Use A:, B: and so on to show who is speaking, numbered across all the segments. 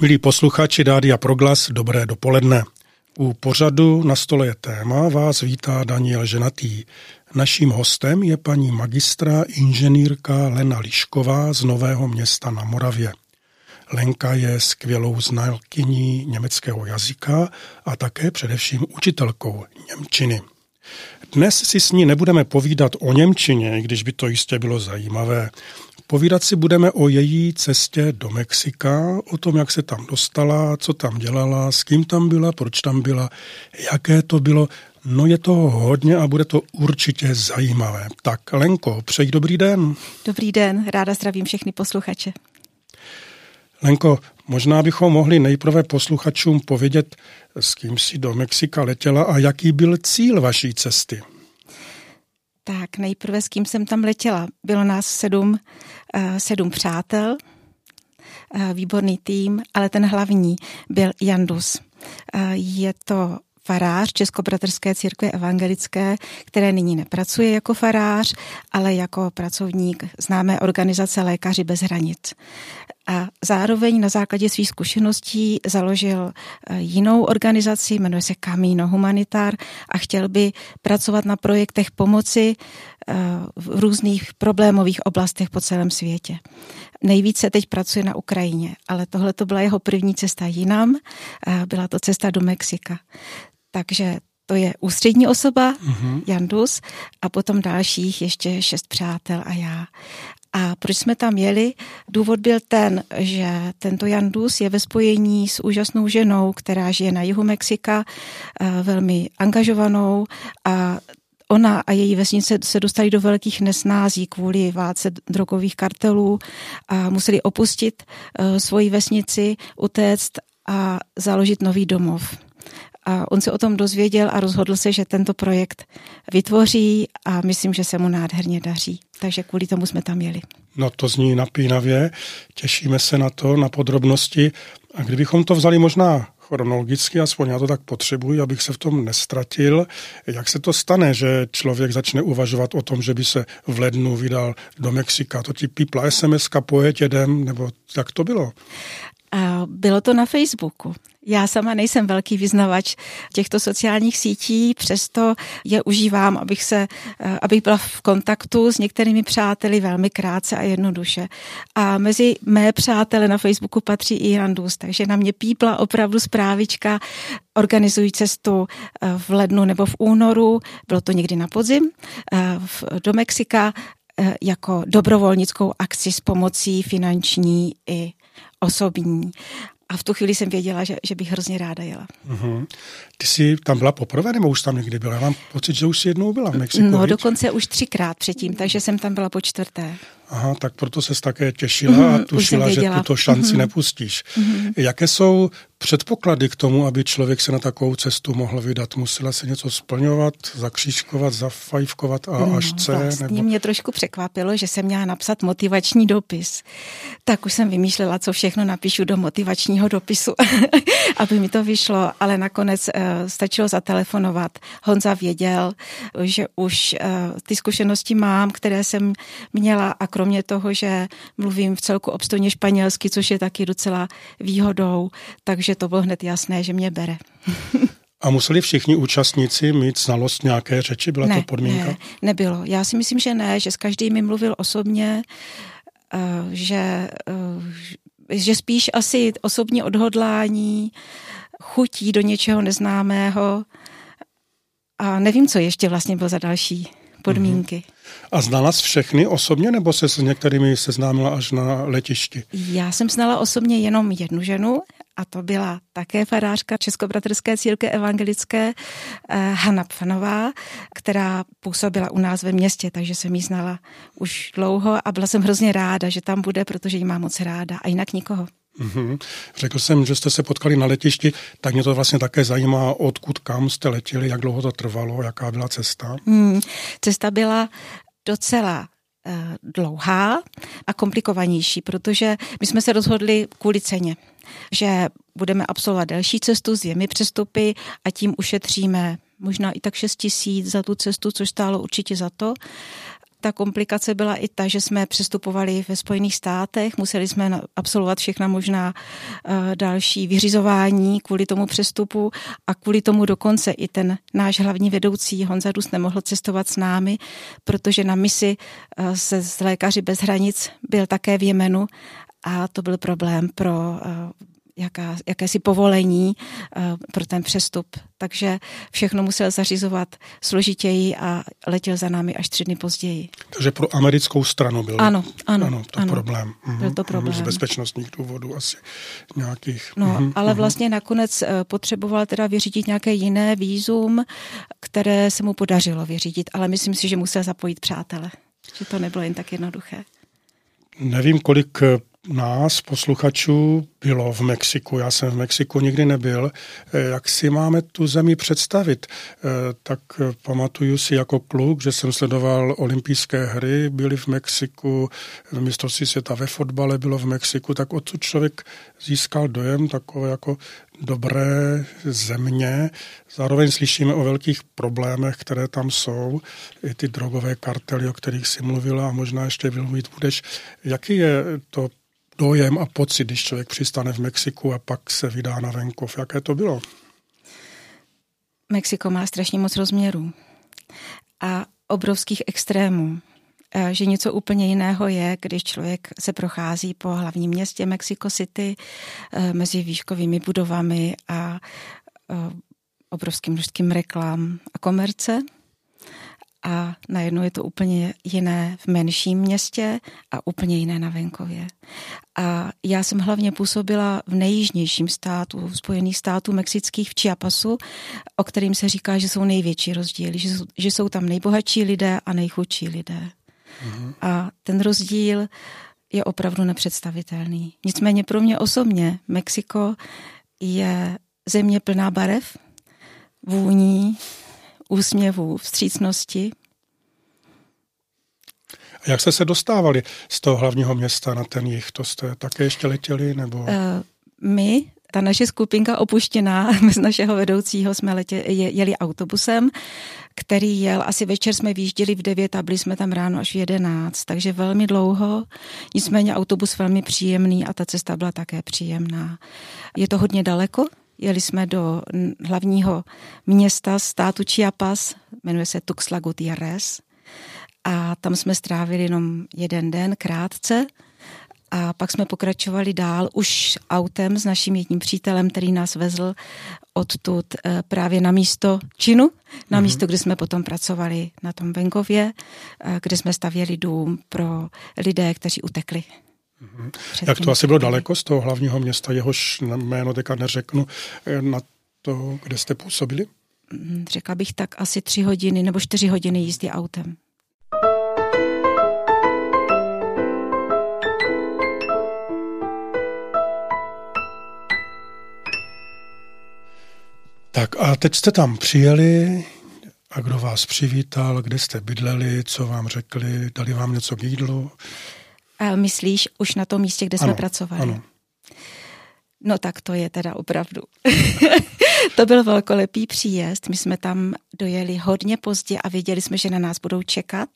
A: Milí posluchači Rádia Proglas, dobré dopoledne. U pořadu na stole je téma vás vítá Daniel Ženatý. Naším hostem je paní magistra inženýrka Lena Lišková z Nového města na Moravě. Lenka je skvělou znalkyní německého jazyka a také především učitelkou Němčiny. Dnes si s ní nebudeme povídat o Němčině, když by to jistě bylo zajímavé. Povídat si budeme o její cestě do Mexika, o tom, jak se tam dostala, co tam dělala, s kým tam byla, proč tam byla, jaké to bylo. No je to hodně a bude to určitě zajímavé. Tak Lenko, přeji dobrý den.
B: Dobrý den, ráda zdravím všechny posluchače.
A: Lenko, možná bychom mohli nejprve posluchačům povědět, s kým si do Mexika letěla a jaký byl cíl vaší cesty.
B: Tak nejprve s kým jsem tam letěla. Bylo nás sedm, uh, sedm přátel, uh, výborný tým, ale ten hlavní byl Jandus. Uh, je to farář Českobratrské církve evangelické, které nyní nepracuje jako farář, ale jako pracovník známé organizace Lékaři bez hranic. A zároveň na základě svých zkušeností založil eh, jinou organizaci, jmenuje se Camino Humanitar a chtěl by pracovat na projektech pomoci eh, v různých problémových oblastech po celém světě. Nejvíce teď pracuje na Ukrajině, ale tohle to byla jeho první cesta jinam, byla to cesta do Mexika. Takže to je ústřední osoba, mm-hmm. Jandus, a potom dalších ještě šest přátel a já. A proč jsme tam jeli? Důvod byl ten, že tento Jandus je ve spojení s úžasnou ženou, která žije na jihu Mexika, eh, velmi angažovanou a ona a její vesnice se dostali do velkých nesnází kvůli válce drogových kartelů a museli opustit eh, svoji vesnici, utéct a založit nový domov. A on se o tom dozvěděl a rozhodl se, že tento projekt vytvoří a myslím, že se mu nádherně daří. Takže kvůli tomu jsme tam jeli.
A: No to zní napínavě, těšíme se na to, na podrobnosti. A kdybychom to vzali možná chronologicky, aspoň já to tak potřebuji, abych se v tom nestratil. Jak se to stane, že člověk začne uvažovat o tom, že by se v lednu vydal do Mexika? To ti pípla SMS-ka, pojeď jedem, nebo jak to bylo?
B: A bylo to na Facebooku. Já sama nejsem velký vyznavač těchto sociálních sítí, přesto je užívám, abych, se, eh, abych byla v kontaktu s některými přáteli velmi krátce a jednoduše. A mezi mé přátele na Facebooku patří i Randus, takže na mě pípla opravdu zprávička, organizují cestu eh, v lednu nebo v únoru, bylo to někdy na podzim, eh, do Mexika jako dobrovolnickou akci s pomocí finanční i osobní. A v tu chvíli jsem věděla, že, že bych hrozně ráda jela.
A: Uh-huh. Ty jsi tam byla poprvé, nebo už tam někdy byla? Já mám pocit, že už jsi jednou byla v Mexiku.
B: No, víc? dokonce už třikrát předtím, takže jsem tam byla po čtvrté.
A: Aha, tak proto ses také těšila mm, a tušila, že tuto šanci mm. nepustíš. Mm. Jaké jsou předpoklady k tomu, aby člověk se na takovou cestu mohl vydat? Musela se něco splňovat, zakřížkovat, zafajfkovat a
B: no,
A: až C?
B: Vlastně nebo... mě trošku překvapilo, že jsem měla napsat motivační dopis. Tak už jsem vymýšlela, co všechno napíšu do motivačního dopisu, aby mi to vyšlo, ale nakonec uh, stačilo zatelefonovat. Honza věděl, že už uh, ty zkušenosti mám, které jsem měla a kromě toho, že mluvím v celku obstojně španělsky, což je taky docela výhodou, takže to bylo hned jasné, že mě bere.
A: A museli všichni účastníci mít znalost nějaké řeči? Byla
B: ne,
A: to podmínka?
B: Ne, nebylo. Já si myslím, že ne, že s každým mi mluvil osobně, eh, že, eh, že spíš asi osobní odhodlání, chutí do něčeho neznámého a nevím, co ještě vlastně bylo za další podmínky. Mm-hmm.
A: A znala jsi všechny osobně, nebo se s některými seznámila až na letišti?
B: Já jsem znala osobně jenom jednu ženu, a to byla také farářka Českobratrské církve evangelické eh, Hanna Pfanová, která působila u nás ve městě, takže jsem ji znala už dlouho a byla jsem hrozně ráda, že tam bude, protože ji mám moc ráda a jinak nikoho.
A: Mm-hmm. Řekl jsem, že jste se potkali na letišti, tak mě to vlastně také zajímá, odkud kam jste letěli, jak dlouho to trvalo, jaká byla cesta.
B: Mm, cesta byla docela eh, dlouhá a komplikovanější, protože my jsme se rozhodli kvůli ceně, že budeme absolvovat další cestu s dvěmi přestupy a tím ušetříme možná i tak 6 tisíc za tu cestu, což stálo určitě za to. Ta komplikace byla i ta, že jsme přestupovali ve Spojených státech, museli jsme absolvovat všechna možná uh, další vyřizování kvůli tomu přestupu a kvůli tomu dokonce i ten náš hlavní vedoucí Honza Dus nemohl cestovat s námi, protože na misi uh, se z Lékaři bez hranic byl také v Jemenu a to byl problém pro uh, jaká, jakési povolení uh, pro ten přestup. Takže všechno musel zařizovat složitěji a letěl za námi až tři dny později.
A: Takže pro americkou stranu byl
B: ano, ano,
A: ano, to
B: ano,
A: problém.
B: Byl to problém.
A: Z bezpečnostních důvodů asi nějakých.
B: No,
A: uhum,
B: ale
A: uhum.
B: vlastně nakonec eh, potřeboval teda vyřídit nějaké jiné výzum, které se mu podařilo vyřídit, ale myslím si, že musel zapojit přátele. Že to nebylo jen tak jednoduché.
A: Nevím, kolik eh, nás, posluchačů, bylo v Mexiku. Já jsem v Mexiku nikdy nebyl. Eh, jak si máme tu zemi představit? Eh, tak pamatuju si jako kluk, že jsem sledoval olympijské hry, byly v Mexiku, mistrovství světa ve fotbale bylo v Mexiku, tak odsud člověk získal dojem takové jako dobré země. Zároveň slyšíme o velkých problémech, které tam jsou, i ty drogové kartely, o kterých si mluvila a možná ještě mluvit budeš. Jaký je to dojem a pocit, když člověk přistane v Mexiku a pak se vydá na venkov? Jaké to bylo?
B: Mexiko má strašně moc rozměrů a obrovských extrémů že něco úplně jiného je, když člověk se prochází po hlavním městě Mexico City mezi výškovými budovami a obrovským množstvím reklam a komerce. A najednou je to úplně jiné v menším městě a úplně jiné na venkově. A já jsem hlavně působila v nejjižnějším státu, v Spojených států mexických v Chiapasu, o kterým se říká, že jsou největší rozdíly, že jsou, že jsou tam nejbohatší lidé a nejchudší lidé. Mm-hmm. A ten rozdíl je opravdu nepředstavitelný. Nicméně pro mě osobně Mexiko je země plná barev, vůní, úsměvů, vstřícnosti.
A: A jak jste se dostávali z toho hlavního města na ten jich? To jste také ještě letěli? Nebo... Uh,
B: my, ta naše skupinka opuštěná z našeho vedoucího, jsme letě, je, jeli autobusem, který jel, asi večer jsme výjížděli v 9 a byli jsme tam ráno až v 11, takže velmi dlouho. Nicméně autobus velmi příjemný a ta cesta byla také příjemná. Je to hodně daleko, Jeli jsme do hlavního města státu Chiapas, jmenuje se Tuxtla Gutiérrez a tam jsme strávili jenom jeden den krátce a pak jsme pokračovali dál už autem s naším jedním přítelem, který nás vezl odtud eh, právě na místo činu, na mm-hmm. místo, kde jsme potom pracovali na tom venkově, eh, kde jsme stavěli dům pro lidé, kteří utekli
A: Mm-hmm. Jak to asi bylo daleko z toho hlavního města, jehož jméno teďka neřeknu, eh, na to, kde jste působili?
B: Mm, řekla bych tak asi tři hodiny nebo čtyři hodiny jízdy autem.
A: Tak a teď jste tam přijeli a kdo vás přivítal, kde jste bydleli, co vám řekli, dali vám něco k jídlu?
B: A myslíš už na tom místě, kde
A: ano,
B: jsme pracovali?
A: Ano.
B: No tak to je teda opravdu. to byl velkolepý příjezd. My jsme tam dojeli hodně pozdě a věděli jsme, že na nás budou čekat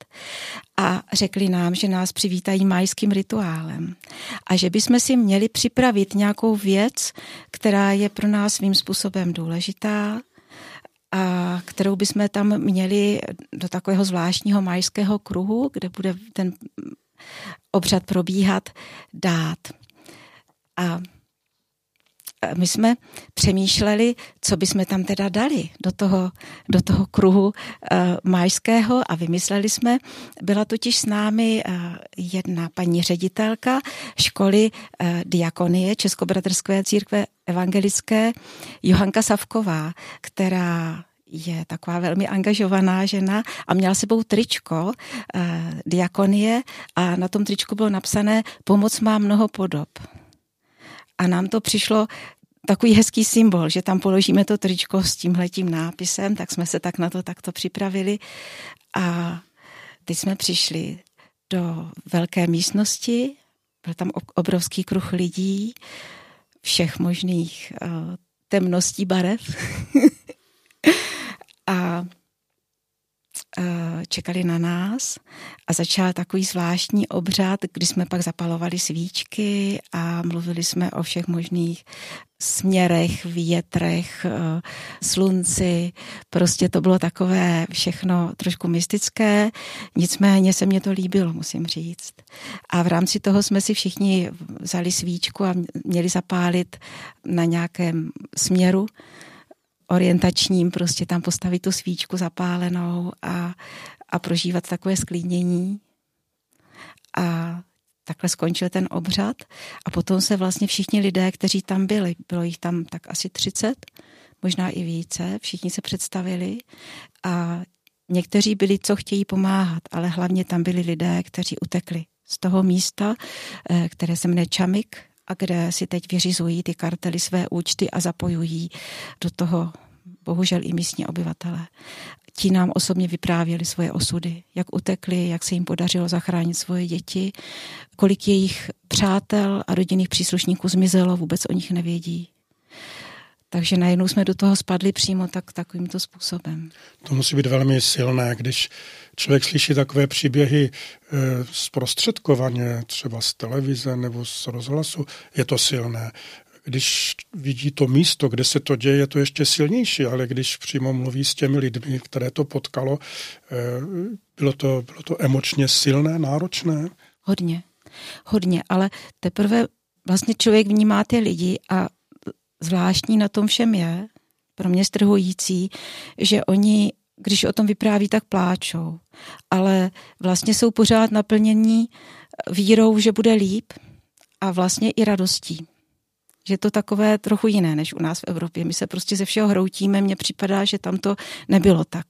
B: a řekli nám, že nás přivítají majským rituálem a že bychom si měli připravit nějakou věc, která je pro nás svým způsobem důležitá, a kterou bychom tam měli do takového zvláštního majského kruhu, kde bude ten obřad probíhat, dát. A my jsme přemýšleli, co bychom tam teda dali do toho, do toho kruhu uh, májského a vymysleli jsme, byla totiž s námi uh, jedna paní ředitelka školy uh, diakonie Českobratrské církve evangelické Johanka Savková, která je taková velmi angažovaná žena a měla sebou tričko eh, diakonie a na tom tričku bylo napsané Pomoc má mnoho podob. A nám to přišlo takový hezký symbol, že tam položíme to tričko s tímhletím nápisem, tak jsme se tak na to takto připravili. A teď jsme přišli do velké místnosti, byl tam obrovský kruh lidí, všech možných uh, temností barev. A Eh, čekali na nás a začal takový zvláštní obřad, kdy jsme pak zapalovali svíčky a mluvili jsme o všech možných směrech, větrech, eh, slunci. Prostě to bylo takové všechno trošku mystické, nicméně se mně to líbilo, musím říct. A v rámci toho jsme si všichni vzali svíčku a měli zapálit na nějakém směru orientačním, prostě tam postavit tu svíčku zapálenou a, a prožívat takové sklidnění. A takhle skončil ten obřad. A potom se vlastně všichni lidé, kteří tam byli, bylo jich tam tak asi 30, možná i více, všichni se představili. A někteří byli, co chtějí pomáhat, ale hlavně tam byli lidé, kteří utekli z toho místa, eh, které se jmenuje Čamik, a kde si teď vyřizují ty kartely své účty a zapojují do toho bohužel i místní obyvatele. Ti nám osobně vyprávěli svoje osudy, jak utekli, jak se jim podařilo zachránit svoje děti, kolik jejich přátel a rodinných příslušníků zmizelo, vůbec o nich nevědí. Takže najednou jsme do toho spadli přímo tak, takovýmto způsobem.
A: To musí být velmi silné, když člověk slyší takové příběhy e, zprostředkovaně, třeba z televize nebo z rozhlasu, je to silné. Když vidí to místo, kde se to děje, je to ještě silnější, ale když přímo mluví s těmi lidmi, které to potkalo, e, bylo to, bylo to emočně silné, náročné?
B: Hodně, hodně, ale teprve vlastně člověk vnímá ty lidi a zvláštní na tom všem je, pro mě strhující, že oni, když o tom vypráví, tak pláčou. Ale vlastně jsou pořád naplnění vírou, že bude líp a vlastně i radostí. Že je to takové trochu jiné než u nás v Evropě. My se prostě ze všeho hroutíme, mně připadá, že tam to nebylo tak.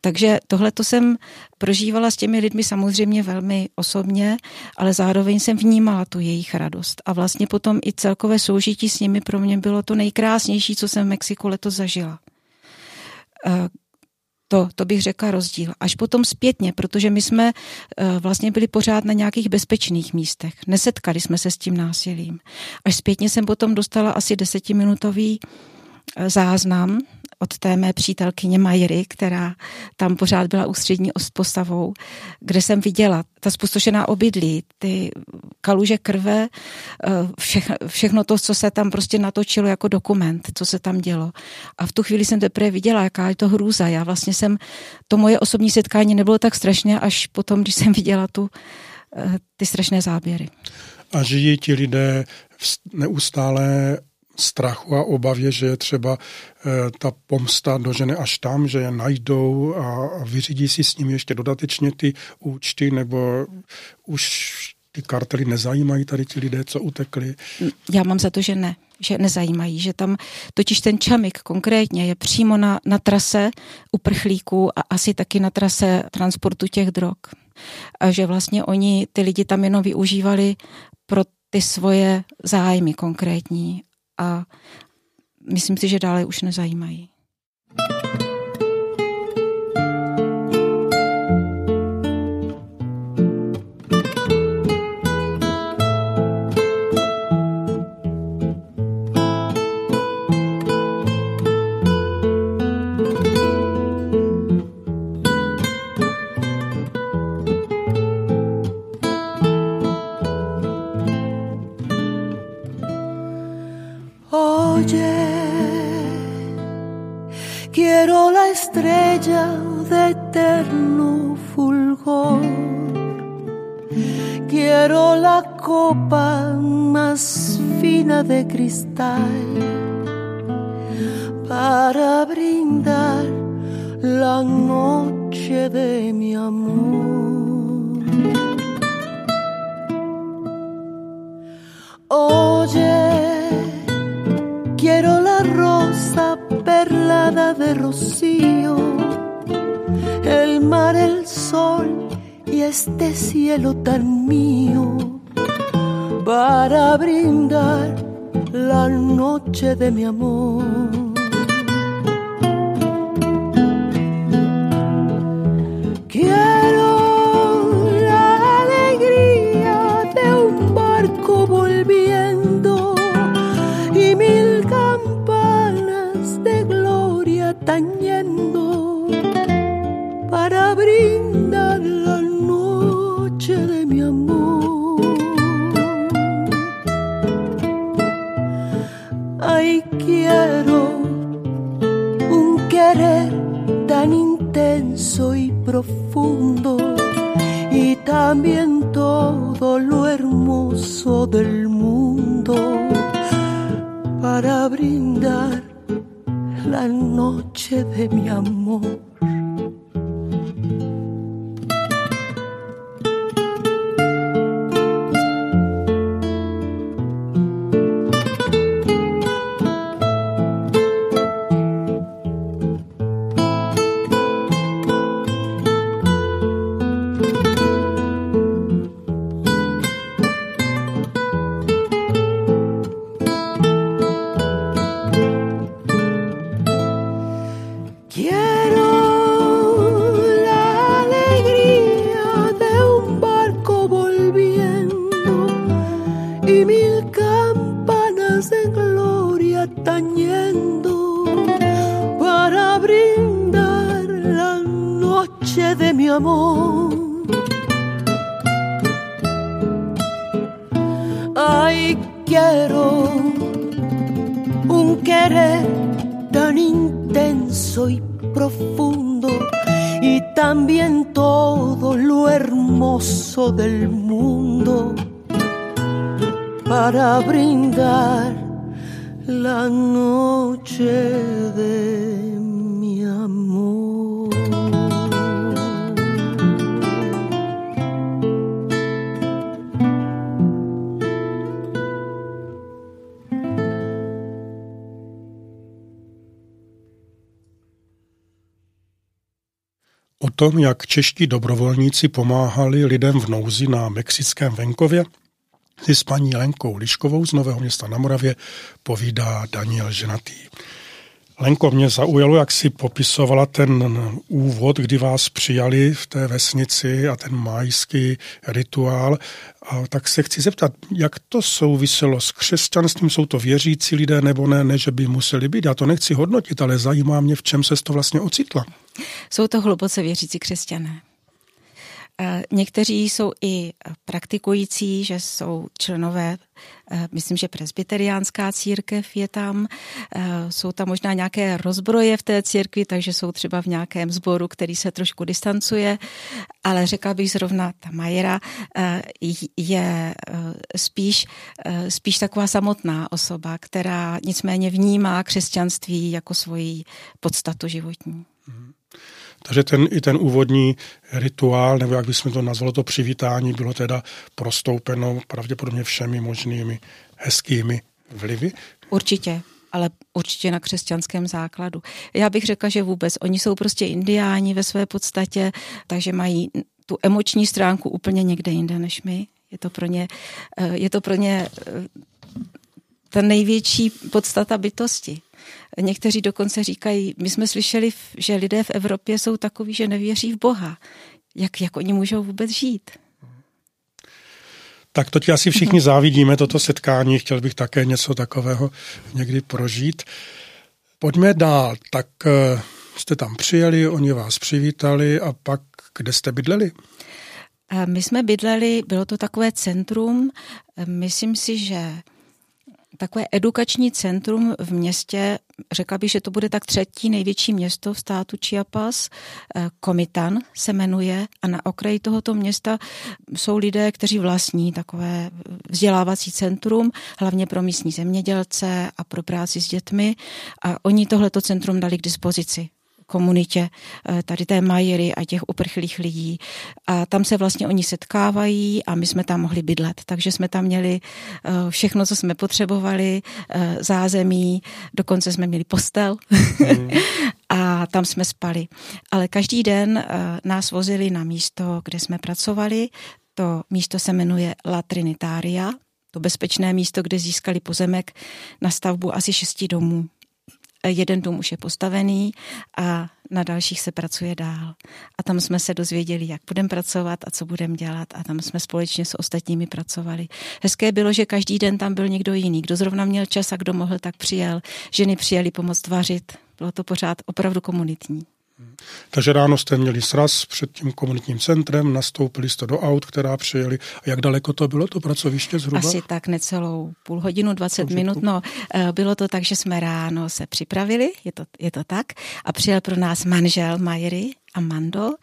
B: Takže tohle to jsem prožívala s těmi lidmi samozřejmě velmi osobně, ale zároveň jsem vnímala tu jejich radost. A vlastně potom i celkové soužití s nimi pro mě bylo to nejkrásnější, co jsem v Mexiku letos zažila. Eh, to, to bych řekla rozdíl. Až potom zpětně, protože my jsme uh, vlastně byli pořád na nějakých bezpečných místech. Nesetkali jsme se s tím násilím. Až zpětně jsem potom dostala asi desetiminutový uh, záznam od té mé přítelkyně Majery, která tam pořád byla ústřední postavou, kde jsem viděla ta spustošená obydlí, ty kaluže krve, eh, vše, všechno to, co se tam prostě natočilo jako dokument, co se tam dělo. A v tu chvíli jsem teprve viděla, jaká je to hrůza. Já vlastně jsem, to moje osobní setkání nebylo tak strašné, až potom, když jsem viděla tu, eh, ty strašné záběry.
A: A žijí ti lidé neustále strachu a obavě, že je třeba e, ta pomsta dožene až tam, že je najdou a, a vyřídí si s nimi ještě dodatečně ty účty, nebo už ty kartely nezajímají tady ti lidé, co utekli?
B: Já mám za to, že ne, že nezajímají, že tam totiž ten čamik konkrétně je přímo na, na trase uprchlíků a asi taky na trase transportu těch drog. A že vlastně oni ty lidi tam jenom využívali pro ty svoje zájmy konkrétní a myslím si, že dále už nezajímají.
C: Intenso y profundo y también todo lo hermoso del mundo para brindar la noche de mi amor.
A: O tom, jak čeští dobrovolníci pomáhali lidem v nouzi na mexickém venkově, si s paní Lenkou Liškovou z Nového města na Moravě povídá Daniel Ženatý. Lenko, mě zaujalo, jak si popisovala ten úvod, kdy vás přijali v té vesnici a ten májský rituál. A tak se chci zeptat, jak to souviselo s křesťanstvím? Jsou to věřící lidé nebo ne, ne, že by museli být? Já to nechci hodnotit, ale zajímá mě, v čem se to vlastně ocitla.
B: Jsou to hluboce věřící křesťané. Eh, někteří jsou i praktikující, že jsou členové, eh, myslím, že presbyteriánská církev je tam, eh, jsou tam možná nějaké rozbroje v té církvi, takže jsou třeba v nějakém sboru, který se trošku distancuje, ale řekla bych zrovna ta Majera je spíš, spíš taková samotná osoba, která nicméně vnímá křesťanství jako svoji podstatu životní. Mm.
A: Takže ten, i ten úvodní rituál, nebo jak bychom to nazvali, to přivítání, bylo teda prostoupeno pravděpodobně všemi možnými hezkými vlivy.
B: Určitě ale určitě na křesťanském základu. Já bych řekla, že vůbec. Oni jsou prostě indiáni ve své podstatě, takže mají tu emoční stránku úplně někde jinde než my. Je to pro ně, eh, je to pro ně eh, ta největší podstata bytosti. Někteří dokonce říkají, my jsme slyšeli, že lidé v Evropě jsou takoví, že nevěří v Boha. Jak, jak oni můžou vůbec žít?
A: Tak to ti asi všichni závidíme, toto setkání. Chtěl bych také něco takového někdy prožít. Pojďme dál. Tak eh, jste tam přijeli, oni vás přivítali a pak kde jste bydleli?
B: My jsme bydleli, bylo to takové centrum, myslím si, že takové edukační centrum v městě, řekla bych, že to bude tak třetí největší město v státu Chiapas, Komitan eh, se jmenuje a na okraji tohoto města jsou lidé, kteří vlastní takové vzdělávací centrum, hlavně pro místní zemědělce a pro práci s dětmi a oni tohleto centrum dali k dispozici komunitě eh, tady té Majery a těch uprchlých lidí. A tam se vlastně oni setkávají a my jsme tam mohli bydlet. Takže jsme tam měli eh, všechno, co jsme potřebovali, eh, zázemí, dokonce jsme měli postel mm. a tam jsme spali. Ale každý den nás vozili na místo, kde jsme pracovali. To místo se jmenuje La Trinitaria, to bezpečné místo, kde získali pozemek na stavbu asi šesti domů jeden dům už je postavený a na dalších se pracuje dál. A tam jsme se dozvěděli, jak budeme pracovat a co budeme dělat a tam jsme společně s ostatními pracovali. Hezké bylo, že každý den tam byl někdo jiný. Kdo zrovna měl čas a kdo mohl, tak přijel. Ženy přijeli pomoct vařit. Bylo to pořád opravdu komunitní.
A: Takže ráno jste měli sraz před tím komunitním centrem, nastoupili jste do aut, která přijeli. A jak daleko to bylo, to pracoviště zhruba?
B: Asi tak necelou půl hodinu, 20 Dobře, minut. No, eh, bylo to tak, že jsme ráno se připravili, je to, je to tak, a přijel pro nás manžel Majery, Amando,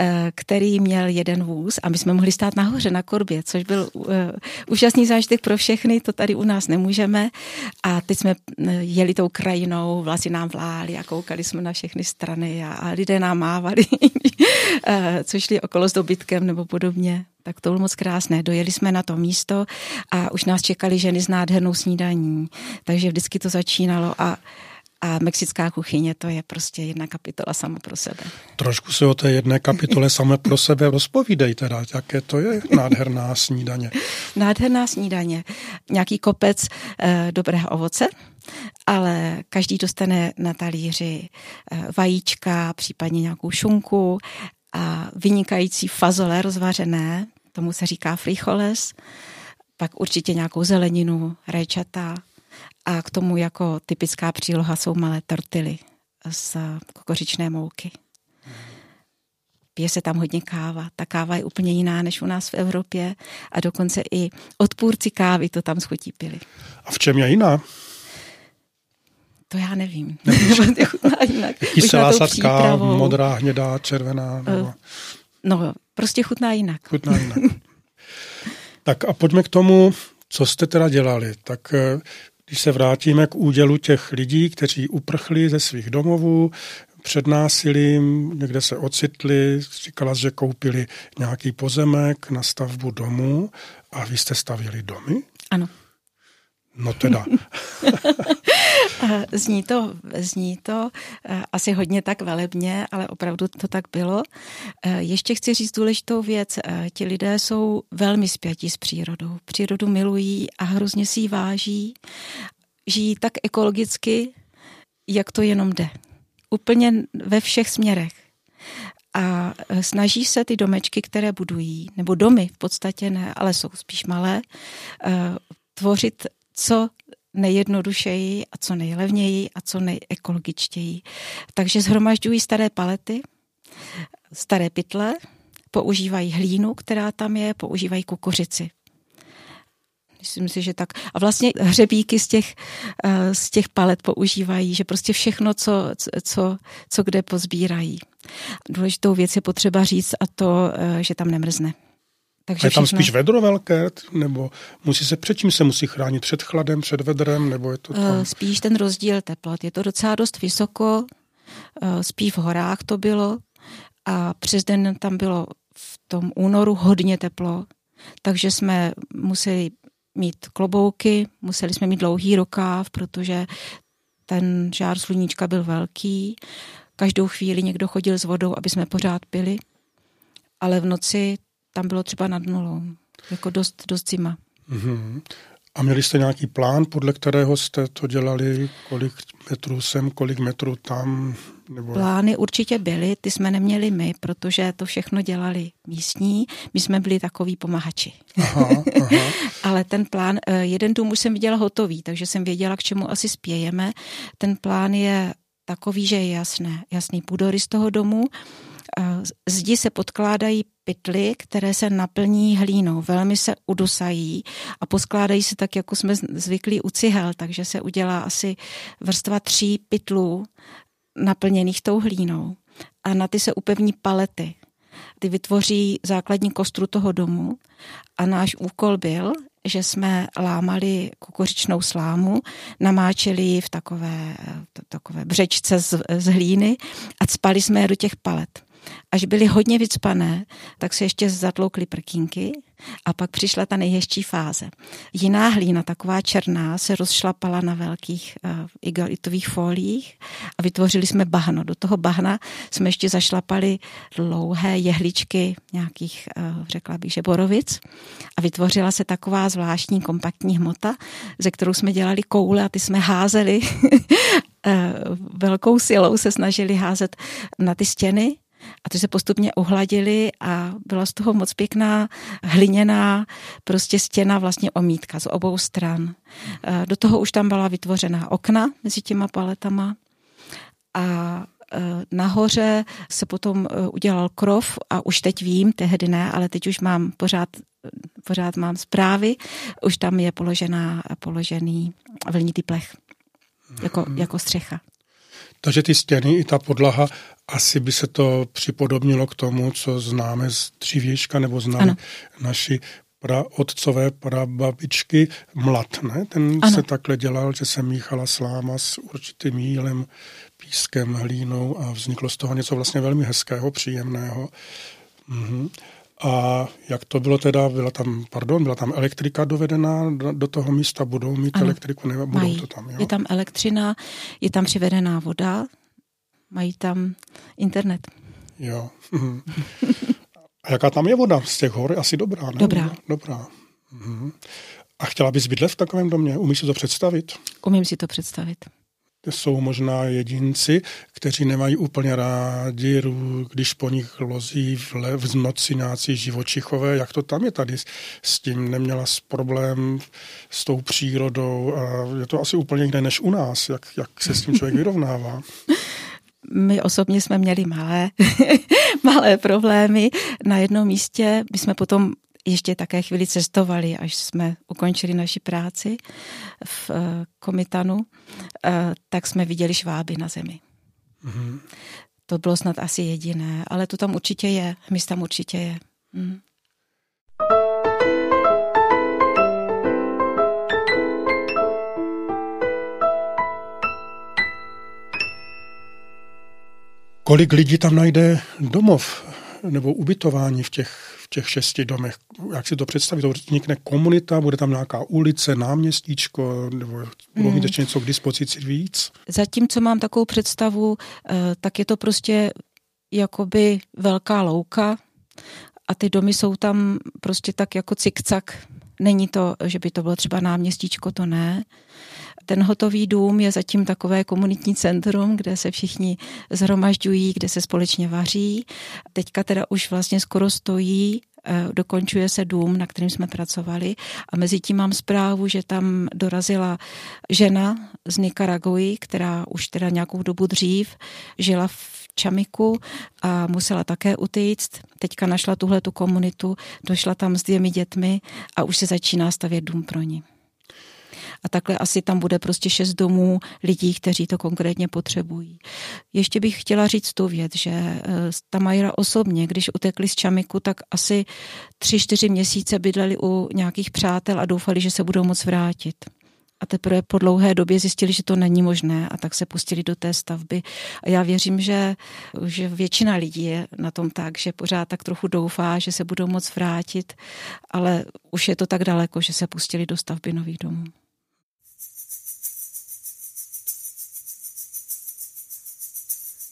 B: eh, který měl jeden vůz a my jsme mohli stát nahoře na korbě, což byl eh, úžasný zážitek pro všechny, to tady u nás nemůžeme. A teď jsme eh, jeli tou krajinou, vlasy nám vlály a koukali jsme na všechny strany a, a lidé nám mávali, co šli okolo s dobytkem nebo podobně. Tak to bylo moc krásné. Dojeli jsme na to místo a už nás čekali ženy s nádhernou snídaní. Takže vždycky to začínalo a a mexická kuchyně to je prostě jedna kapitola sama pro sebe.
A: Trošku se o té jedné kapitole samé pro sebe rozpovídej teda, jaké to je nádherná snídaně.
B: Nádherná snídaně. Nějaký kopec e, dobrého ovoce, ale každý dostane na talíři e, vajíčka, případně nějakou šunku a vynikající fazole rozvařené, tomu se říká frijoles, pak určitě nějakou zeleninu, rajčata, a k tomu jako typická příloha jsou malé tortily z kokořičné mouky. Pije se tam hodně káva. Ta káva je úplně jiná než u nás v Evropě a dokonce i odpůrci kávy to tam schutí pili.
A: A v čem je jiná?
B: To já nevím.
A: chutná jinak. Kyselá sadka, modrá, hnědá, červená? Nebo... Uh,
B: no, prostě chutná jinak.
A: Chutná jinak. tak a pojďme k tomu, co jste teda dělali. Tak eh, když se vrátíme k údělu těch lidí, kteří uprchli ze svých domovů, před násilím, někde se ocitli, říkala, že koupili nějaký pozemek na stavbu domu a vy jste stavili domy?
B: Ano.
A: No teda.
B: zní to, zní to eh, asi hodně tak velebně, ale opravdu to tak bylo. Eh, ještě chci říct důležitou věc. Eh, ti lidé jsou velmi spjatí s přírodou. Přírodu milují a hrozně si ji váží. Žijí tak ekologicky, jak to jenom jde. Úplně ve všech směrech. A snaží se ty domečky, které budují, nebo domy v podstatě ne, ale jsou spíš malé, tvořit co nejjednodušeji a co nejlevněji a co nejekologičtěji. Takže zhromažďují staré palety, staré pytle, používají hlínu, která tam je, používají kukuřici. Myslím si, že tak. A vlastně hřebíky z těch, eh, z těch palet používají, že prostě všechno, co, co, co kde pozbírají. Důležitou věc je potřeba říct a to, eh, že tam nemrzne.
A: Takže je tam všechno... spíš vedro velké, nebo musí se před čím se musí chránit? Před chladem, před vedrem, nebo je to tam... Uh,
B: spíš ten rozdíl teplot. Je to docela dost vysoko, uh, spíš v horách to bylo a přes den tam bylo v tom únoru hodně teplo, takže jsme museli mít klobouky, museli jsme mít dlouhý rukáv, protože ten žár sluníčka byl velký. Každou chvíli někdo chodil s vodou, aby jsme pořád pili. Ale v noci tam bylo třeba nad nulou. Jako dost, dost zima. Mm-hmm.
A: A měli jste nějaký plán, podle kterého jste to dělali? Kolik metrů sem, kolik metrů tam?
B: Nebo... Plány určitě byly, ty jsme neměli my, protože to všechno dělali místní. My jsme byli takový pomahači. Aha, aha. Ale ten plán, eh, jeden dům už jsem viděla hotový, takže jsem věděla, k čemu asi spějeme. Ten plán je takový, že je jasné, jasný půdorys toho domu, Zdi se podkládají pytly, které se naplní hlínou, velmi se udusají a poskládají se tak, jako jsme zvyklí u cihel, takže se udělá asi vrstva tří pytlů naplněných tou hlínou. A na ty se upevní palety. Ty vytvoří základní kostru toho domu a náš úkol byl, že jsme lámali kukuřičnou slámu, namáčeli ji v takové, takové břečce z, z hlíny a spali jsme je do těch palet. Až byly hodně vycpané, tak se ještě zatloukly prkínky a pak přišla ta nejhezčí fáze. Jiná hlína, taková černá, se rozšlapala na velkých uh, igalitových foliích a vytvořili jsme bahno. Do toho bahna jsme ještě zašlapali dlouhé jehličky nějakých, uh, řekla bych, že borovic a vytvořila se taková zvláštní kompaktní hmota, ze kterou jsme dělali koule a ty jsme házeli eh, velkou silou se snažili házet na ty stěny a ty se postupně ohladily a byla z toho moc pěkná hliněná prostě stěna vlastně omítka z obou stran. Do toho už tam byla vytvořená okna mezi těma paletama a nahoře se potom udělal krov a už teď vím, tehdy ne, ale teď už mám pořád, pořád mám zprávy, už tam je položená, položený vlnitý plech jako, mm. jako střecha.
A: Takže ty stěny i ta podlaha, asi by se to připodobnilo k tomu, co známe z dřívějška, nebo znali ano. naši pra, otcové prababičky mlad, ne? Ten ano. se takhle dělal, že se míchala sláma s určitým jílem, pískem, hlínou a vzniklo z toho něco vlastně velmi hezkého, příjemného. Mhm. A jak to bylo teda, byla tam, pardon, byla tam elektrika dovedená do, do toho místa, budou mít ano, elektriku, nebo budou mají. to tam, jo?
B: Je tam elektřina, je tam přivedená voda, mají tam internet.
A: Jo. Mhm. A jaká tam je voda z těch hor? Asi dobrá, ne?
B: Dobrá.
A: Dobrá. Mhm. A chtěla bys bydlet v takovém domě? Umíš si to představit?
B: Umím si to představit
A: jsou možná jedinci, kteří nemají úplně rádi, když po nich lozí v, le, v noci nějací živočichové. Jak to tam je tady s tím? Neměla s problém s tou přírodou a je to asi úplně jiné než u nás. Jak, jak se s tím člověk vyrovnává?
B: My osobně jsme měli malé, malé problémy. Na jednom místě my jsme potom ještě také chvíli cestovali, až jsme ukončili naši práci v eh, Komitanu, eh, tak jsme viděli šváby na zemi. Mm-hmm. To bylo snad asi jediné, ale to tam určitě je, hmyz tam určitě je. Mm.
A: Kolik lidí tam najde domov nebo ubytování v těch těch šesti domech. Jak si to představit? To vznikne komunita, bude tam nějaká ulice, náměstíčko, nebo budou mít hmm. ještě něco k dispozici víc?
B: Zatím, co mám takovou představu, eh, tak je to prostě jakoby velká louka a ty domy jsou tam prostě tak jako cikcak. Není to, že by to bylo třeba náměstíčko, to ne. Ten hotový dům je zatím takové komunitní centrum, kde se všichni zhromažďují, kde se společně vaří. Teďka teda už vlastně skoro stojí eh, dokončuje se dům, na kterým jsme pracovali a mezi tím mám zprávu, že tam dorazila žena z Nikaraguji, která už teda nějakou dobu dřív žila v Čamiku a musela také utíct. Teďka našla tuhle tu komunitu, došla tam s dvěmi dětmi a už se začíná stavět dům pro ní a takhle asi tam bude prostě šest domů lidí, kteří to konkrétně potřebují. Ještě bych chtěla říct tu věc, že eh, ta Majra osobně, když utekli z Čamiku, tak asi tři, čtyři měsíce bydleli u nějakých přátel a doufali, že se budou moc vrátit. A teprve po dlouhé době zjistili, že to není možné a tak se pustili do té stavby. A já věřím, že, že většina lidí je na tom tak, že pořád tak trochu doufá, že se budou moc vrátit, ale už je to tak daleko, že se pustili do stavby nových domů.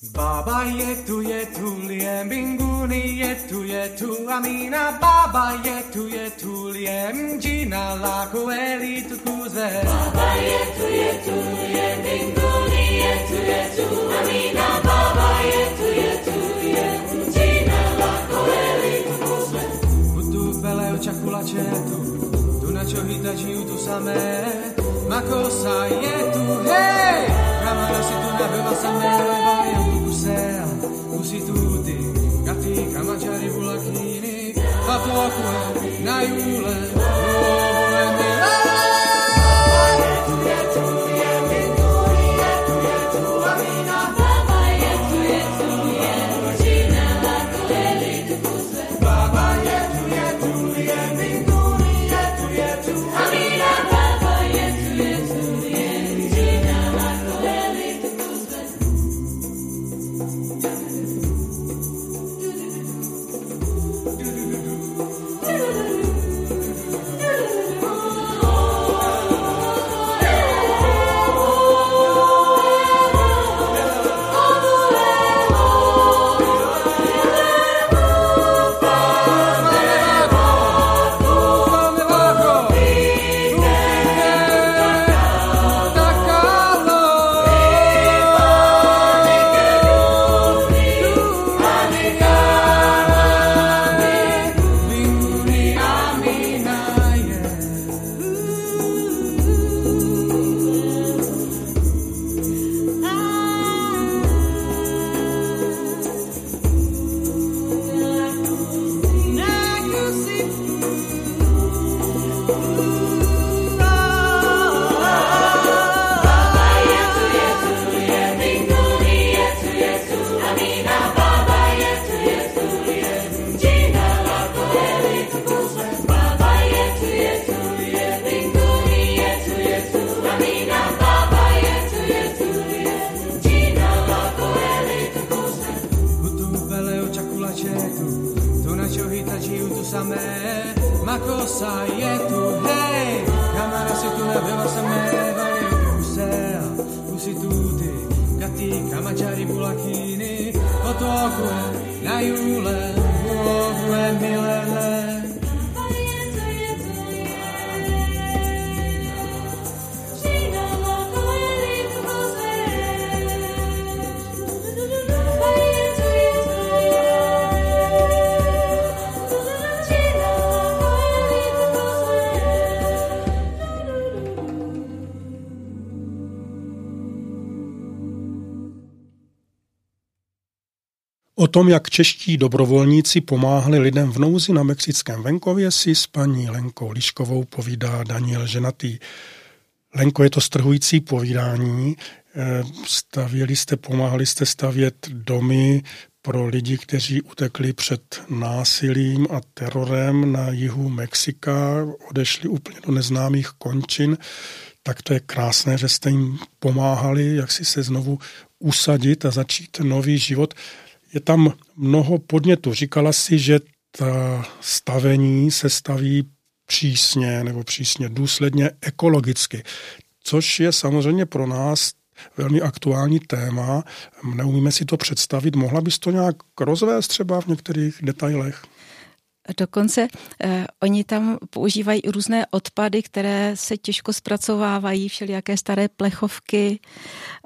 B: Baba yetu yetu liem binguni yetu yetu amina. Baba yetu yetu liem jina lako eli tukuze. Baba yetu yetu liem binguni yetu yetu amina. Baba yetu yetu liem jina lako eli tukuze. Butu peleo chakula chetu tunachohitaji utusamee makosa yetu hey! Kama nasi tunavyowasamehe sera, così tutti, gatti, camaciari, bulachini, la fuoco, naiule. me,
D: ma cosa è tu? Hey, camera se tu ne se me, vai tu sei, tu tutti, gatti, camaciari, bulacchini,
A: o tu ho cuore, ne tom, jak čeští dobrovolníci pomáhali lidem v nouzi na mexickém venkově, si s paní Lenkou Liškovou povídá Daniel Ženatý. Lenko, je to strhující povídání. Eh, stavěli jste, pomáhali jste stavět domy pro lidi, kteří utekli před násilím a terorem na jihu Mexika, odešli úplně do neznámých končin, tak to je krásné, že jste jim pomáhali, jak si se znovu usadit a začít nový život je tam mnoho podnětů. Říkala si, že ta stavení se staví přísně nebo přísně důsledně ekologicky, což je samozřejmě pro nás velmi aktuální téma. Neumíme si to představit. Mohla bys to nějak rozvést třeba v některých detailech?
B: Dokonce eh, oni tam používají různé odpady, které se těžko zpracovávají, všelijaké staré plechovky.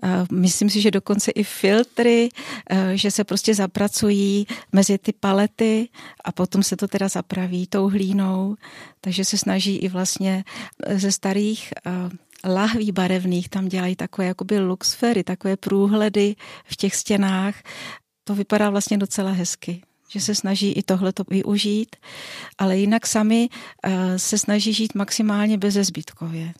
B: Eh, myslím si, že dokonce i filtry, eh, že se prostě zapracují mezi ty palety a potom se to teda zapraví tou hlínou. Takže se snaží i vlastně ze starých eh, lahví barevných, tam dělají takové jakoby luxfery, takové průhledy v těch stěnách. To vypadá vlastně docela hezky že se snaží i tohle to využít, ale jinak sami uh, se snaží žít maximálně bezezbytkově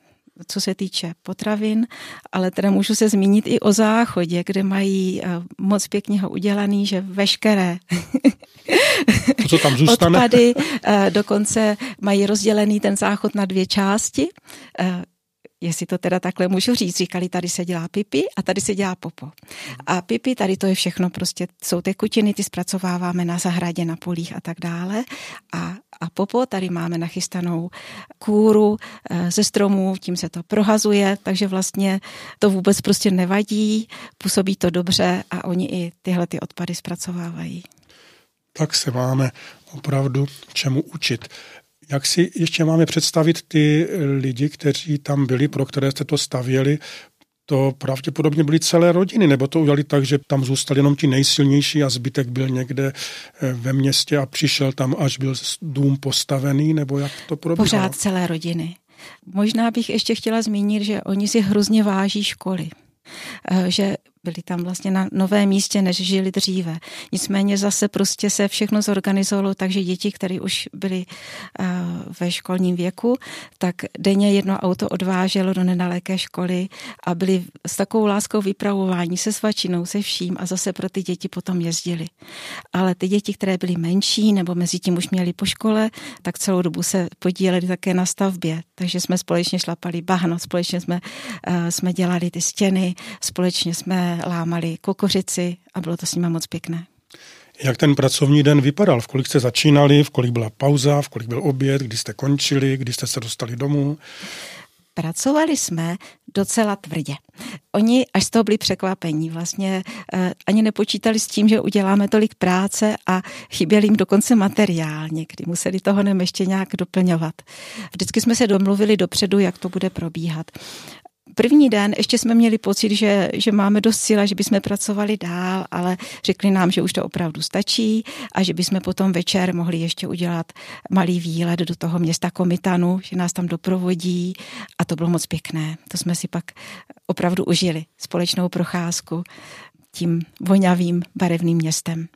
B: co se týče potravin, ale teda můžu se zmínit i o záchodě, kde mají uh, moc pěkně ho udělaný, že veškeré
A: co tam zůstane.
B: odpady uh, dokonce mají rozdělený ten záchod na dvě části jestli to teda takhle můžu říct, říkali, tady se dělá pipi a tady se dělá popo. A pipi, tady to je všechno, prostě jsou tekutiny, ty zpracováváme na zahradě, na polích a tak dále. A, a popo, tady máme nachystanou kůru eh, ze stromů, tím se to prohazuje, takže vlastně to vůbec prostě nevadí, působí to dobře a oni i tyhle ty odpady zpracovávají.
A: Tak se máme opravdu čemu učit. Jak si ještě máme představit ty lidi, kteří tam byli, pro které jste to stavěli, to pravděpodobně byly celé rodiny, nebo to udělali tak, že tam zůstali jenom ti nejsilnější a zbytek byl někde eh, ve městě a přišel tam, až byl dům postavený, nebo jak to probíhalo?
B: Pořád celé rodiny. Možná bych ještě chtěla zmínit, že oni si hrozně váží školy. Eh, že byli tam vlastně na novém místě, než žili dříve. Nicméně zase prostě se všechno zorganizovalo, takže děti, které už byly uh, ve školním věku, tak denně jedno auto odváželo do nedaleké školy a byli s takovou láskou vypravování se svačinou, se vším a zase pro ty děti potom jezdili. Ale ty děti, které byly menší nebo mezi tím už měli po škole, tak celou dobu se podíleli také na stavbě. Takže jsme společně šlapali bahno, společně jsme, uh, jsme dělali ty stěny, společně jsme lámali kokořici a bylo to s nimi moc pěkné.
A: Jak ten pracovní den vypadal? V kolik jste začínali, v kolik byla pauza, v kolik byl oběd, kdy jste končili, kdy jste se dostali domů?
B: Pracovali jsme docela tvrdě. Oni až z toho byli překvapení. Vlastně eh, ani nepočítali s tím, že uděláme tolik práce a chyběl jim dokonce materiál někdy. Museli toho nem ještě nějak doplňovat. Vždycky jsme se domluvili dopředu, jak to bude probíhat. První den ještě jsme měli pocit, že, že máme dost síla, že bychom pracovali dál, ale řekli nám, že už to opravdu stačí a že bychom potom večer mohli ještě udělat malý výlet do toho města Komitanu, že nás tam doprovodí a to bylo moc pěkné. To jsme si pak opravdu užili, společnou procházku tím voňavým barevným městem.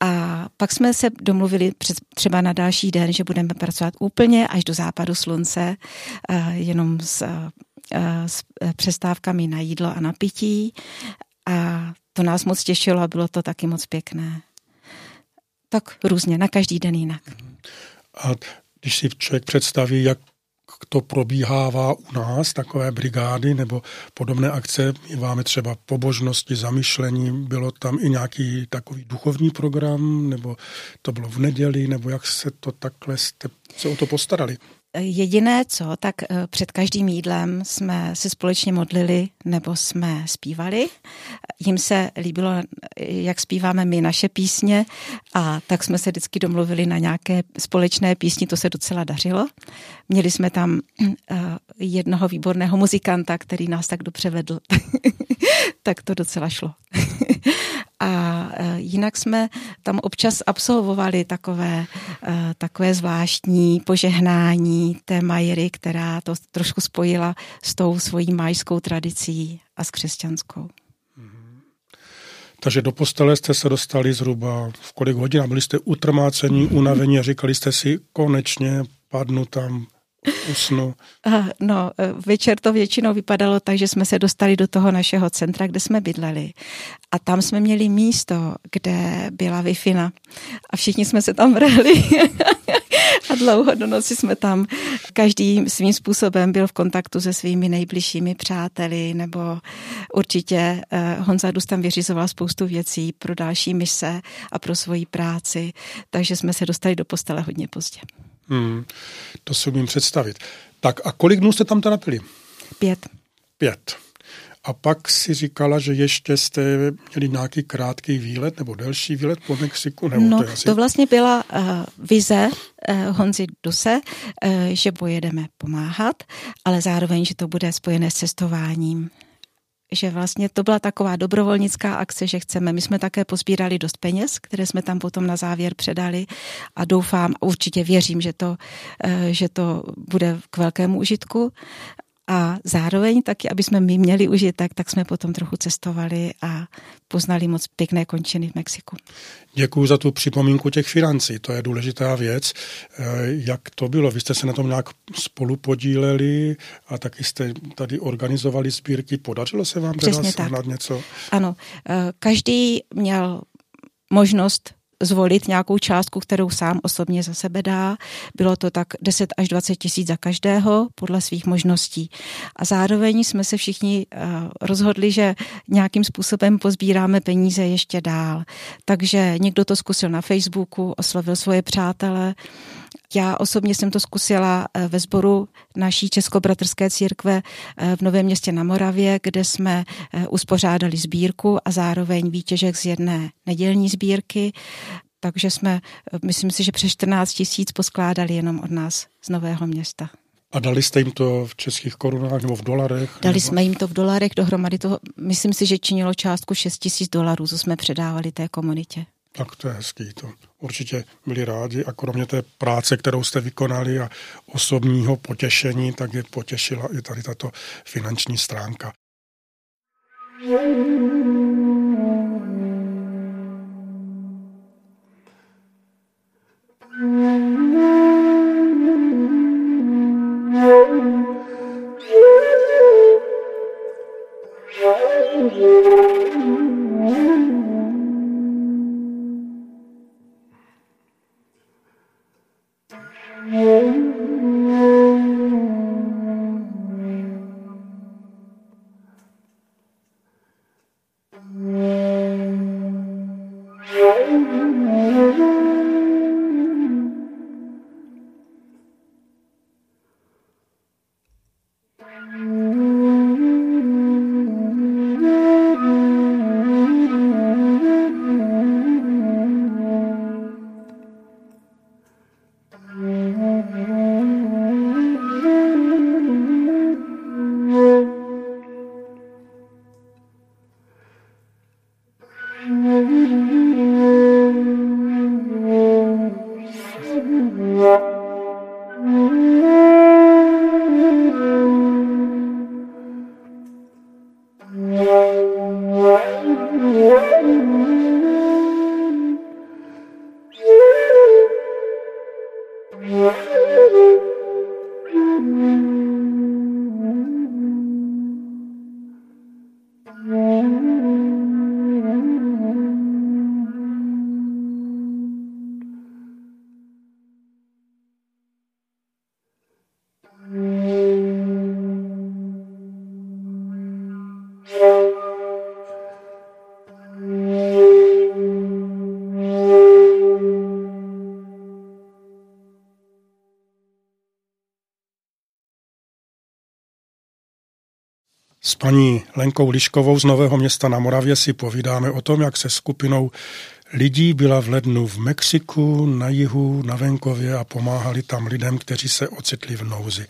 B: A pak jsme se domluvili třeba na další den, že budeme pracovat úplně až do západu slunce, eh, jenom s Eh, s eh, přestávkami na jídlo a na pití a to nás moc těšilo a bylo to taky moc pěkné. Tak různě, na každý den jinak.
A: A když si člověk představí, jak to probíhává u nás, takové brigády nebo podobné akce, máme třeba pobožnosti, zamyšlení, bylo tam i nějaký takový duchovní program, nebo to bylo v neděli, nebo jak se to takhle jste se o to postarali?
B: Jediné co, tak před každým jídlem jsme se společně modlili nebo jsme zpívali. Jim se líbilo, jak zpíváme my naše písně a tak jsme se vždycky domluvili na nějaké společné písni, to se docela dařilo. Měli jsme tam jednoho výborného muzikanta, který nás tak dobře vedl, tak to docela šlo. A e, jinak jsme tam občas absolvovali takové, e, takové zvláštní požehnání té Majery, která to trošku spojila s tou svojí majskou tradicí a s křesťanskou.
A: Takže do postele jste se dostali zhruba v kolik hodin a byli jste utrmácení, unavení a říkali jste si, konečně padnu tam usnu?
B: No, e, večer to většinou vypadalo tak, že jsme se dostali do toho našeho centra, kde jsme bydleli. A tam jsme měli místo, kde byla wi a všichni jsme se tam vrhli. a dlouho do noci jsme tam každý svým způsobem byl v kontaktu se svými nejbližšími přáteli, nebo určitě e, Honza Dus tam vyřizoval spoustu věcí pro další mise a pro svoji práci, takže jsme se dostali do postele hodně pozdě.
A: Hmm, to si umím představit. Tak a kolik dnů jste tam teda napili?
B: Pět.
A: Pět. A pak si říkala, že ještě jste měli nějaký krátký výlet nebo delší výlet po Mexiku? Nebo
B: no,
A: to, asi...
B: to vlastně byla uh, vize uh, Honzi Duse, uh, že pojedeme pomáhat, ale zároveň, že to bude spojené s cestováním že vlastně to byla taková dobrovolnická akce, že chceme. My jsme také pozbírali dost peněz, které jsme tam potom na závěr předali a doufám, určitě věřím, že to, eh, že to bude k velkému užitku. A zároveň taky, aby jsme my měli užitek, tak jsme potom trochu cestovali a poznali moc pěkné končiny v Mexiku.
A: Děkuji za tu připomínku těch financí, to je důležitá věc. Eh, jak to bylo? Vy jste se na tom nějak spolu podíleli a taky jste tady organizovali sbírky. Podařilo se vám
B: Přesně
A: teda
B: tak.
A: něco?
B: Ano, eh, každý měl možnost zvolit nějakou částku, kterou sám osobně za sebe dá. Bylo to tak 10 až 20 tisíc za každého podle svých možností. A zároveň jsme se všichni eh, rozhodli, že nějakým způsobem pozbíráme peníze ještě dál. Takže někdo to zkusil na Facebooku, oslovil svoje přátele, já osobně jsem to zkusila eh, ve sboru naší Českobratrské církve eh, v Novém městě na Moravě, kde jsme eh, uspořádali sbírku a zároveň výtěžek z jedné nedělní sbírky. Takže jsme, myslím si, že přes 14 tisíc poskládali jenom od nás z Nového města.
A: A dali jste jim to v českých korunách nebo v dolarech?
B: Dali
A: nebo?
B: jsme jim to v dolarech dohromady. To, myslím si, že činilo částku 6 tisíc dolarů, co jsme předávali té komunitě.
A: Tak to je hezký. To určitě byli rádi a kromě té práce, kterou jste vykonali a osobního potěšení, tak je potěšila i tady tato finanční stránka. S paní Lenkou Liškovou z Nového města na Moravě si povídáme o tom, jak se skupinou lidí byla v lednu v Mexiku, na jihu, na venkově a pomáhali tam lidem, kteří se ocitli v nouzi.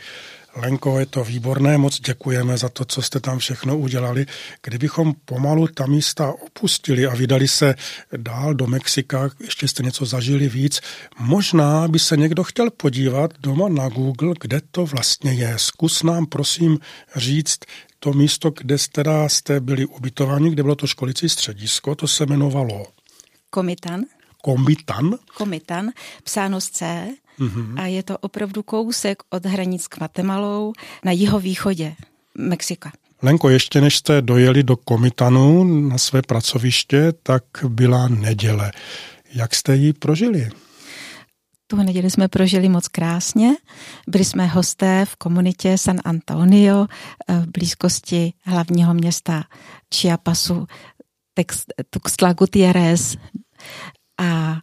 A: Lenko, je to výborné, moc děkujeme za to, co jste tam všechno udělali. Kdybychom pomalu ta místa opustili a vydali se dál do Mexika, ještě jste něco zažili víc, možná by se někdo chtěl podívat doma na Google, kde to vlastně je. Zkus nám prosím říct to místo, kde jste, jste byli ubytováni, kde bylo to školicí středisko, to se jmenovalo
B: Komitan.
A: Komitan?
B: Komitan, psáno z C. Mm-hmm. A je to opravdu kousek od hranic s Guatemalou na jihovýchodě Mexika.
A: Lenko, ještě než jste dojeli do Komitanu na své pracoviště, tak byla neděle. Jak jste ji prožili?
B: Tu neděli jsme prožili moc krásně. Byli jsme hosté v komunitě San Antonio eh, v blízkosti hlavního města Chiapasu, Tuxtla Gutierrez. A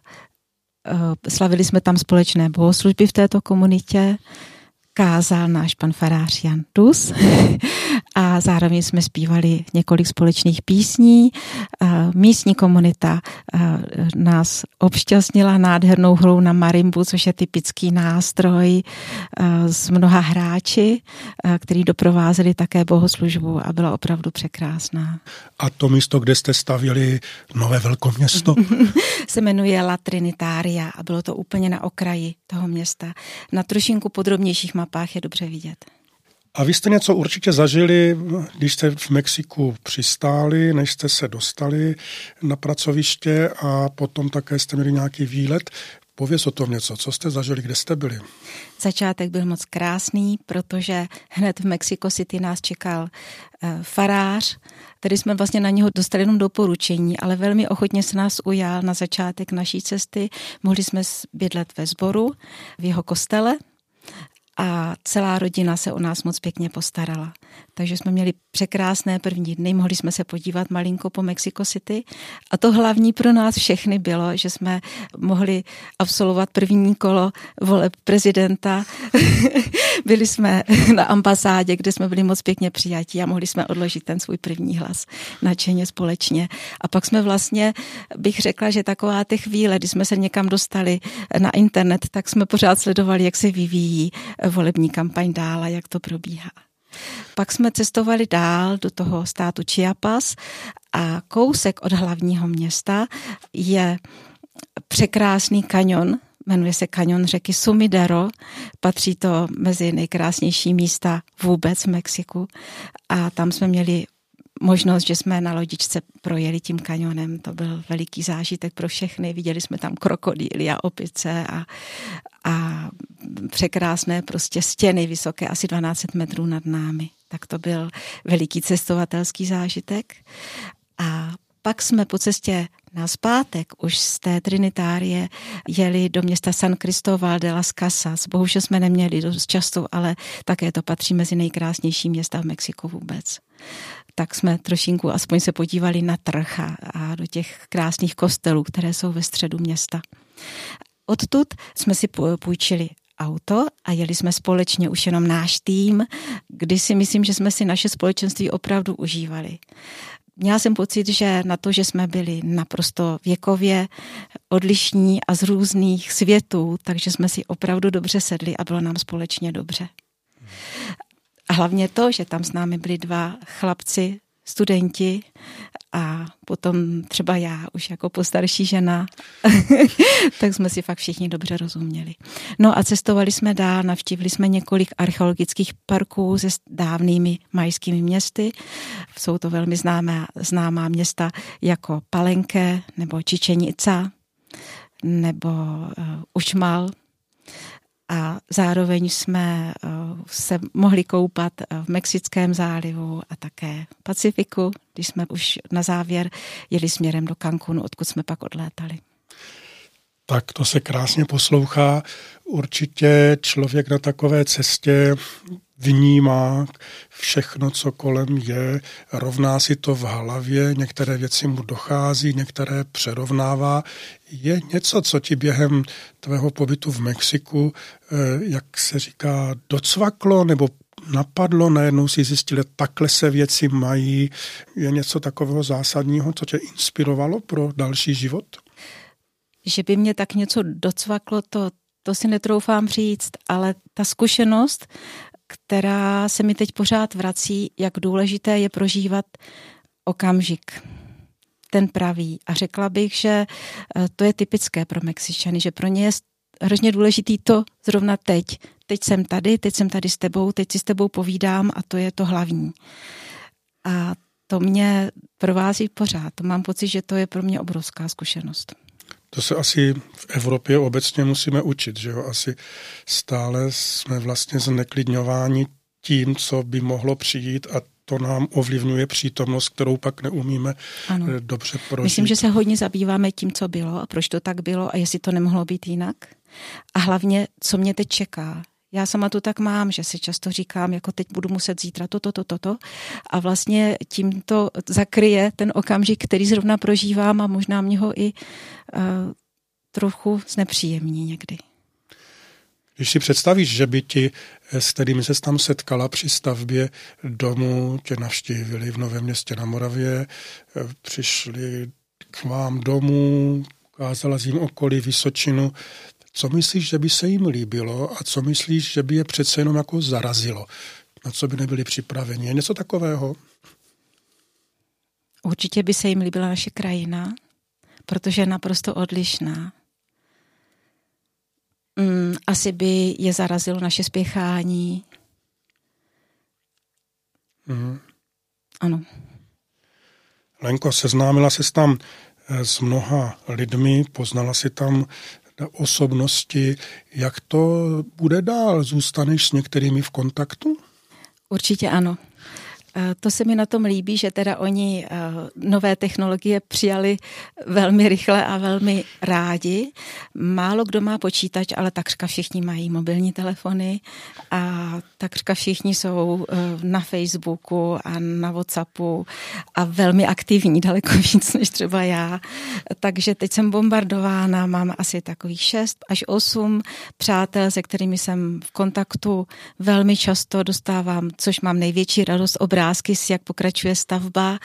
B: eh, slavili jsme tam společné bohoslužby v této komunitě. Kázal náš pan farář Jan Dus a zároveň jsme zpívali několik společných písní. Místní komunita nás obšťastnila nádhernou hrou na marimbu, což je typický nástroj s mnoha hráči, který doprovázeli také bohoslužbu a byla opravdu překrásná.
A: A to místo, kde jste stavili nové velkoměsto?
B: se jmenuje La Trinitaria a bylo to úplně na okraji toho města. Na trošinku podrobnějších mapách je dobře vidět.
A: A vy jste něco určitě zažili, když jste v Mexiku přistáli, než jste se dostali na pracoviště a potom také jste měli nějaký výlet. Pověz o tom něco, co jste zažili, kde jste byli?
B: Začátek byl moc krásný, protože hned v Mexico City nás čekal uh, farář, který jsme vlastně na něho dostali jenom doporučení, ale velmi ochotně se nás ujal na začátek naší cesty. Mohli jsme bydlet ve sboru v jeho kostele a celá rodina se o nás moc pěkně postarala. Takže jsme měli překrásné první dny, mohli jsme se podívat malinko po Mexico City a to hlavní pro nás všechny bylo, že jsme mohli absolvovat první kolo voleb prezidenta. byli jsme na ambasádě, kde jsme byli moc pěkně přijatí a mohli jsme odložit ten svůj první hlas nadšeně společně. A pak jsme vlastně, bych řekla, že taková ty chvíle, kdy jsme se někam dostali na internet, tak jsme pořád sledovali, jak se vyvíjí volební kampaň dál a jak to probíhá. Pak jsme cestovali dál do toho státu Chiapas a kousek od hlavního města je překrásný kanion, jmenuje se kanion řeky Sumidero, patří to mezi nejkrásnější místa vůbec v Mexiku. A tam jsme měli možnost, že jsme na lodičce projeli tím kanionem. To byl veliký zážitek pro všechny. Viděli jsme tam krokodýly a opice a, a překrásné prostě stěny vysoké, asi 12 metrů nad námi. Tak to byl veliký cestovatelský zážitek. A pak jsme po cestě na zpátek už z té Trinitárie jeli do města San Cristóbal de las Casas. Bohužel jsme neměli dost často, ale také to patří mezi nejkrásnější města v Mexiku vůbec tak jsme trošinku aspoň se podívali na trh a, do těch krásných kostelů, které jsou ve středu města. Odtud jsme si půjčili auto a jeli jsme společně už jenom náš tým, kdy si myslím, že jsme si naše společenství opravdu užívali. Měla jsem pocit, že na to, že jsme byli naprosto věkově odlišní a z různých světů, takže jsme si opravdu dobře sedli a bylo nám společně dobře. A hlavně to, že tam s námi byli dva chlapci, studenti a potom třeba já už jako postarší žena, tak jsme si fakt všichni dobře rozuměli. No a cestovali jsme dál, navštívili jsme několik archeologických parků se dávnými majskými městy. Jsou to velmi známá, známá města jako Palenke nebo Čičenica nebo uh, Ušmal a zároveň jsme eh, se mohli koupat eh, v Mexickém zálivu a také v Pacifiku, když jsme už na závěr jeli směrem do Cancunu, odkud jsme pak odlétali.
A: Tak to se krásně poslouchá. Určitě člověk na takové cestě vnímá všechno, co kolem je, rovná si to v hlavě, některé věci mu dochází, některé přerovnává. Je něco, co ti během tvého pobytu v Mexiku, eh, jak se říká, docvaklo nebo napadlo, najednou si zjistili, takhle se věci mají. Je něco takového zásadního, co tě inspirovalo pro další život?
B: Že by mě tak něco docvaklo, to, to si netroufám říct, ale ta zkušenost, která se mi teď pořád vrací, jak důležité je prožívat okamžik ten pravý. A řekla bych, že eh, to je typické pro Mexičany, že pro ně je hrozně důležitý to zrovna teď. Teď jsem tady, teď jsem tady s tebou, teď si s tebou povídám a to je to hlavní. A to mě provází pořád. Mám pocit, že to je pro mě obrovská zkušenost.
A: To se asi v Evropě obecně musíme učit, že jo? Asi stále jsme vlastně zneklidňováni tím, co by mohlo přijít a to nám ovlivňuje přítomnost, kterou pak neumíme ano. Eh, dobře prožít.
B: Myslím, že se hodně zabýváme tím, co bylo a proč to tak bylo a jestli to nemohlo být jinak. A hlavně, co mě teď čeká. Já sama to tak mám, že si často říkám, jako teď budu muset zítra toto, toto, toto. A vlastně tím to zakryje ten okamžik, který zrovna prožívám a možná mě ho i uh, trochu znepříjemní někdy.
A: Když si představíš, že by ti, eh, s kterými se tam setkala při stavbě domu, tě navštívili v Novém městě na Moravě, eh, přišli k vám domů, ukázala jim okolí Vysočinu, co myslíš, že by se jim líbilo a co myslíš, že by je přece jenom jako zarazilo? Na co by nebyli připraveni? Je něco takového?
B: Určitě by se jim líbila naše krajina, protože je naprosto odlišná. Mm, asi by je zarazilo naše spěchání. Mm. Ano.
A: Lenko, seznámila se tam eh, s mnoha lidmi, poznala si tam osobnosti. Jak to bude dál? Zůstaneš s některými v kontaktu?
B: Určitě ano. Eh, to se mi na tom líbí, že teda oni eh, nové technologie přijali velmi rychle a velmi rádi. Málo kdo má počítač, ale takřka všichni mají mobilní telefony a takřka všichni jsou eh, na Facebooku a na Whatsappu a velmi aktivní, daleko víc než třeba já. Takže teď jsem bombardována, mám asi takových šest až osm přátel, se kterými jsem v kontaktu velmi často dostávám, což mám největší radost obrázky obrázky, jak pokračuje stavba.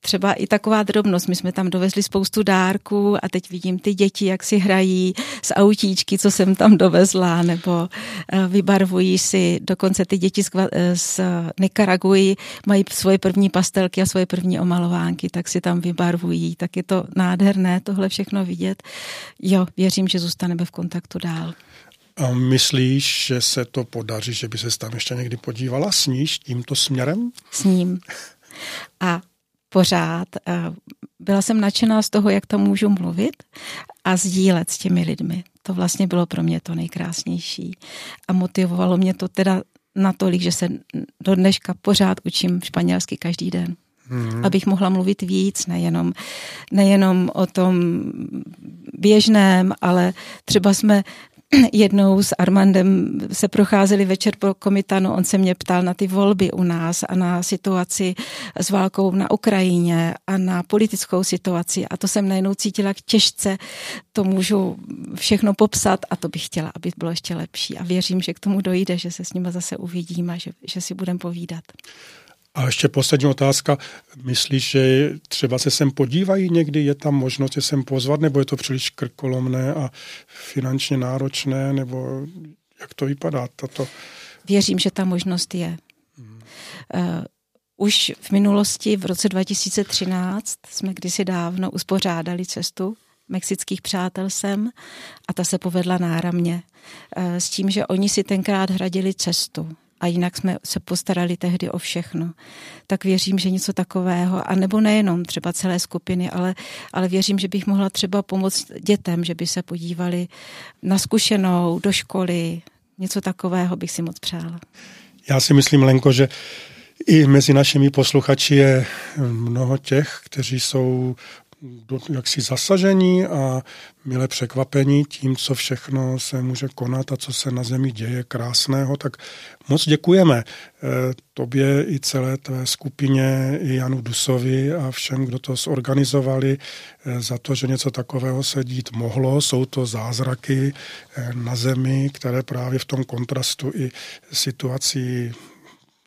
B: Třeba i taková drobnost. My jsme tam dovezli spoustu dárků a teď vidím ty děti, jak si hrají s autíčky, co jsem tam dovezla, nebo eh, vybarvují si, dokonce ty děti z, eh, z Nikaraguji mají svoje první pastelky a svoje první omalovánky, tak si tam vybarvují. Tak je to nádherné tohle všechno vidět. Jo, věřím, že zůstaneme v kontaktu dál.
A: A myslíš, že se to podaří, že by se tam ještě někdy podívala? Sníš tímto směrem?
B: S ním. A pořád eh, byla jsem nadšená z toho, jak tam můžu mluvit a sdílet s těmi lidmi. To vlastně bylo pro mě to nejkrásnější. A motivovalo mě to teda natolik, že se do dneška pořád učím španělsky každý den. Hmm. Abych mohla mluvit víc, nejenom, nejenom o tom běžném, ale třeba jsme jednou s Armandem se procházeli večer po komitanu, on se mě ptal na ty volby u nás a na situaci s válkou na Ukrajině a na politickou situaci. A to jsem najednou cítila jak těžce, to můžu všechno popsat a to bych chtěla, aby bylo ještě lepší. A věřím, že k tomu dojde, že se s nimi zase uvidíme, že, že si budeme povídat.
A: A ještě poslední otázka. Myslíš, že třeba se sem podívají někdy? Je tam možnost se sem pozvat, nebo je to příliš krkolomné a finančně náročné, nebo jak to vypadá? Tato...
B: Věřím, že ta možnost je. Hmm. Uh, už v minulosti, v roce 2013, jsme kdysi dávno uspořádali cestu mexických přátel sem a ta se povedla náramně. Uh, s tím, že oni si tenkrát hradili cestu a jinak jsme se postarali tehdy o všechno. Tak věřím, že něco takového, a nebo nejenom třeba celé skupiny, ale, ale věřím, že bych mohla třeba pomoct dětem, že by se podívali na zkušenou, do školy, něco takového bych si moc přála.
A: Já si myslím, Lenko, že i mezi našimi posluchači je mnoho těch, kteří jsou jaksi zasažení a milé překvapení tím, co všechno se může konat a co se na zemi děje krásného, tak moc děkujeme eh, tobě i celé tvé skupině, i Janu Dusovi a všem, kdo to zorganizovali eh, za to, že něco takového se dít mohlo. Jsou to zázraky eh, na zemi, které právě v tom kontrastu i situací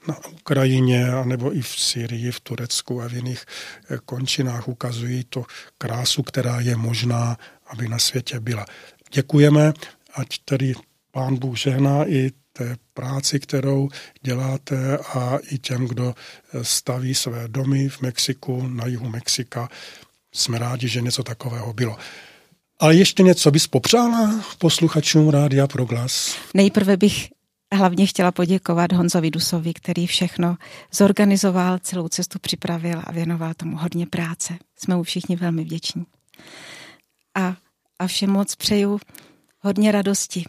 A: na Ukrajině, nebo i v Syrii, v Turecku a v jiných eh, končinách ukazují to krásu, která je možná, aby na světě byla. Děkujeme, ať tedy pán Bůh žehná i té práci, kterou děláte a i těm, kdo eh, staví své domy v Mexiku, na jihu Mexika. Jsme rádi, že něco takového bylo. Ale ještě něco bys popřála posluchačům Rádia Proglas?
B: Nejprve bych hlavně chtěla poděkovat Honzovi Dusovi, který všechno zorganizoval, celou cestu připravil a věnoval tomu hodně práce. Jsme mu všichni velmi vděční. A, a všem moc přeju hodně radosti.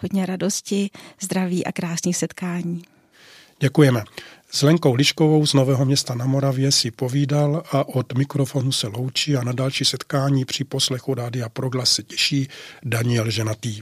B: Hodně radosti, zdraví a krásných setkání.
A: Děkujeme. S Lenkou Liškovou z Nového města na Moravě si povídal a od mikrofonu se loučí a na další setkání při poslechu Rádia Proglas se těší Daniel Ženatý.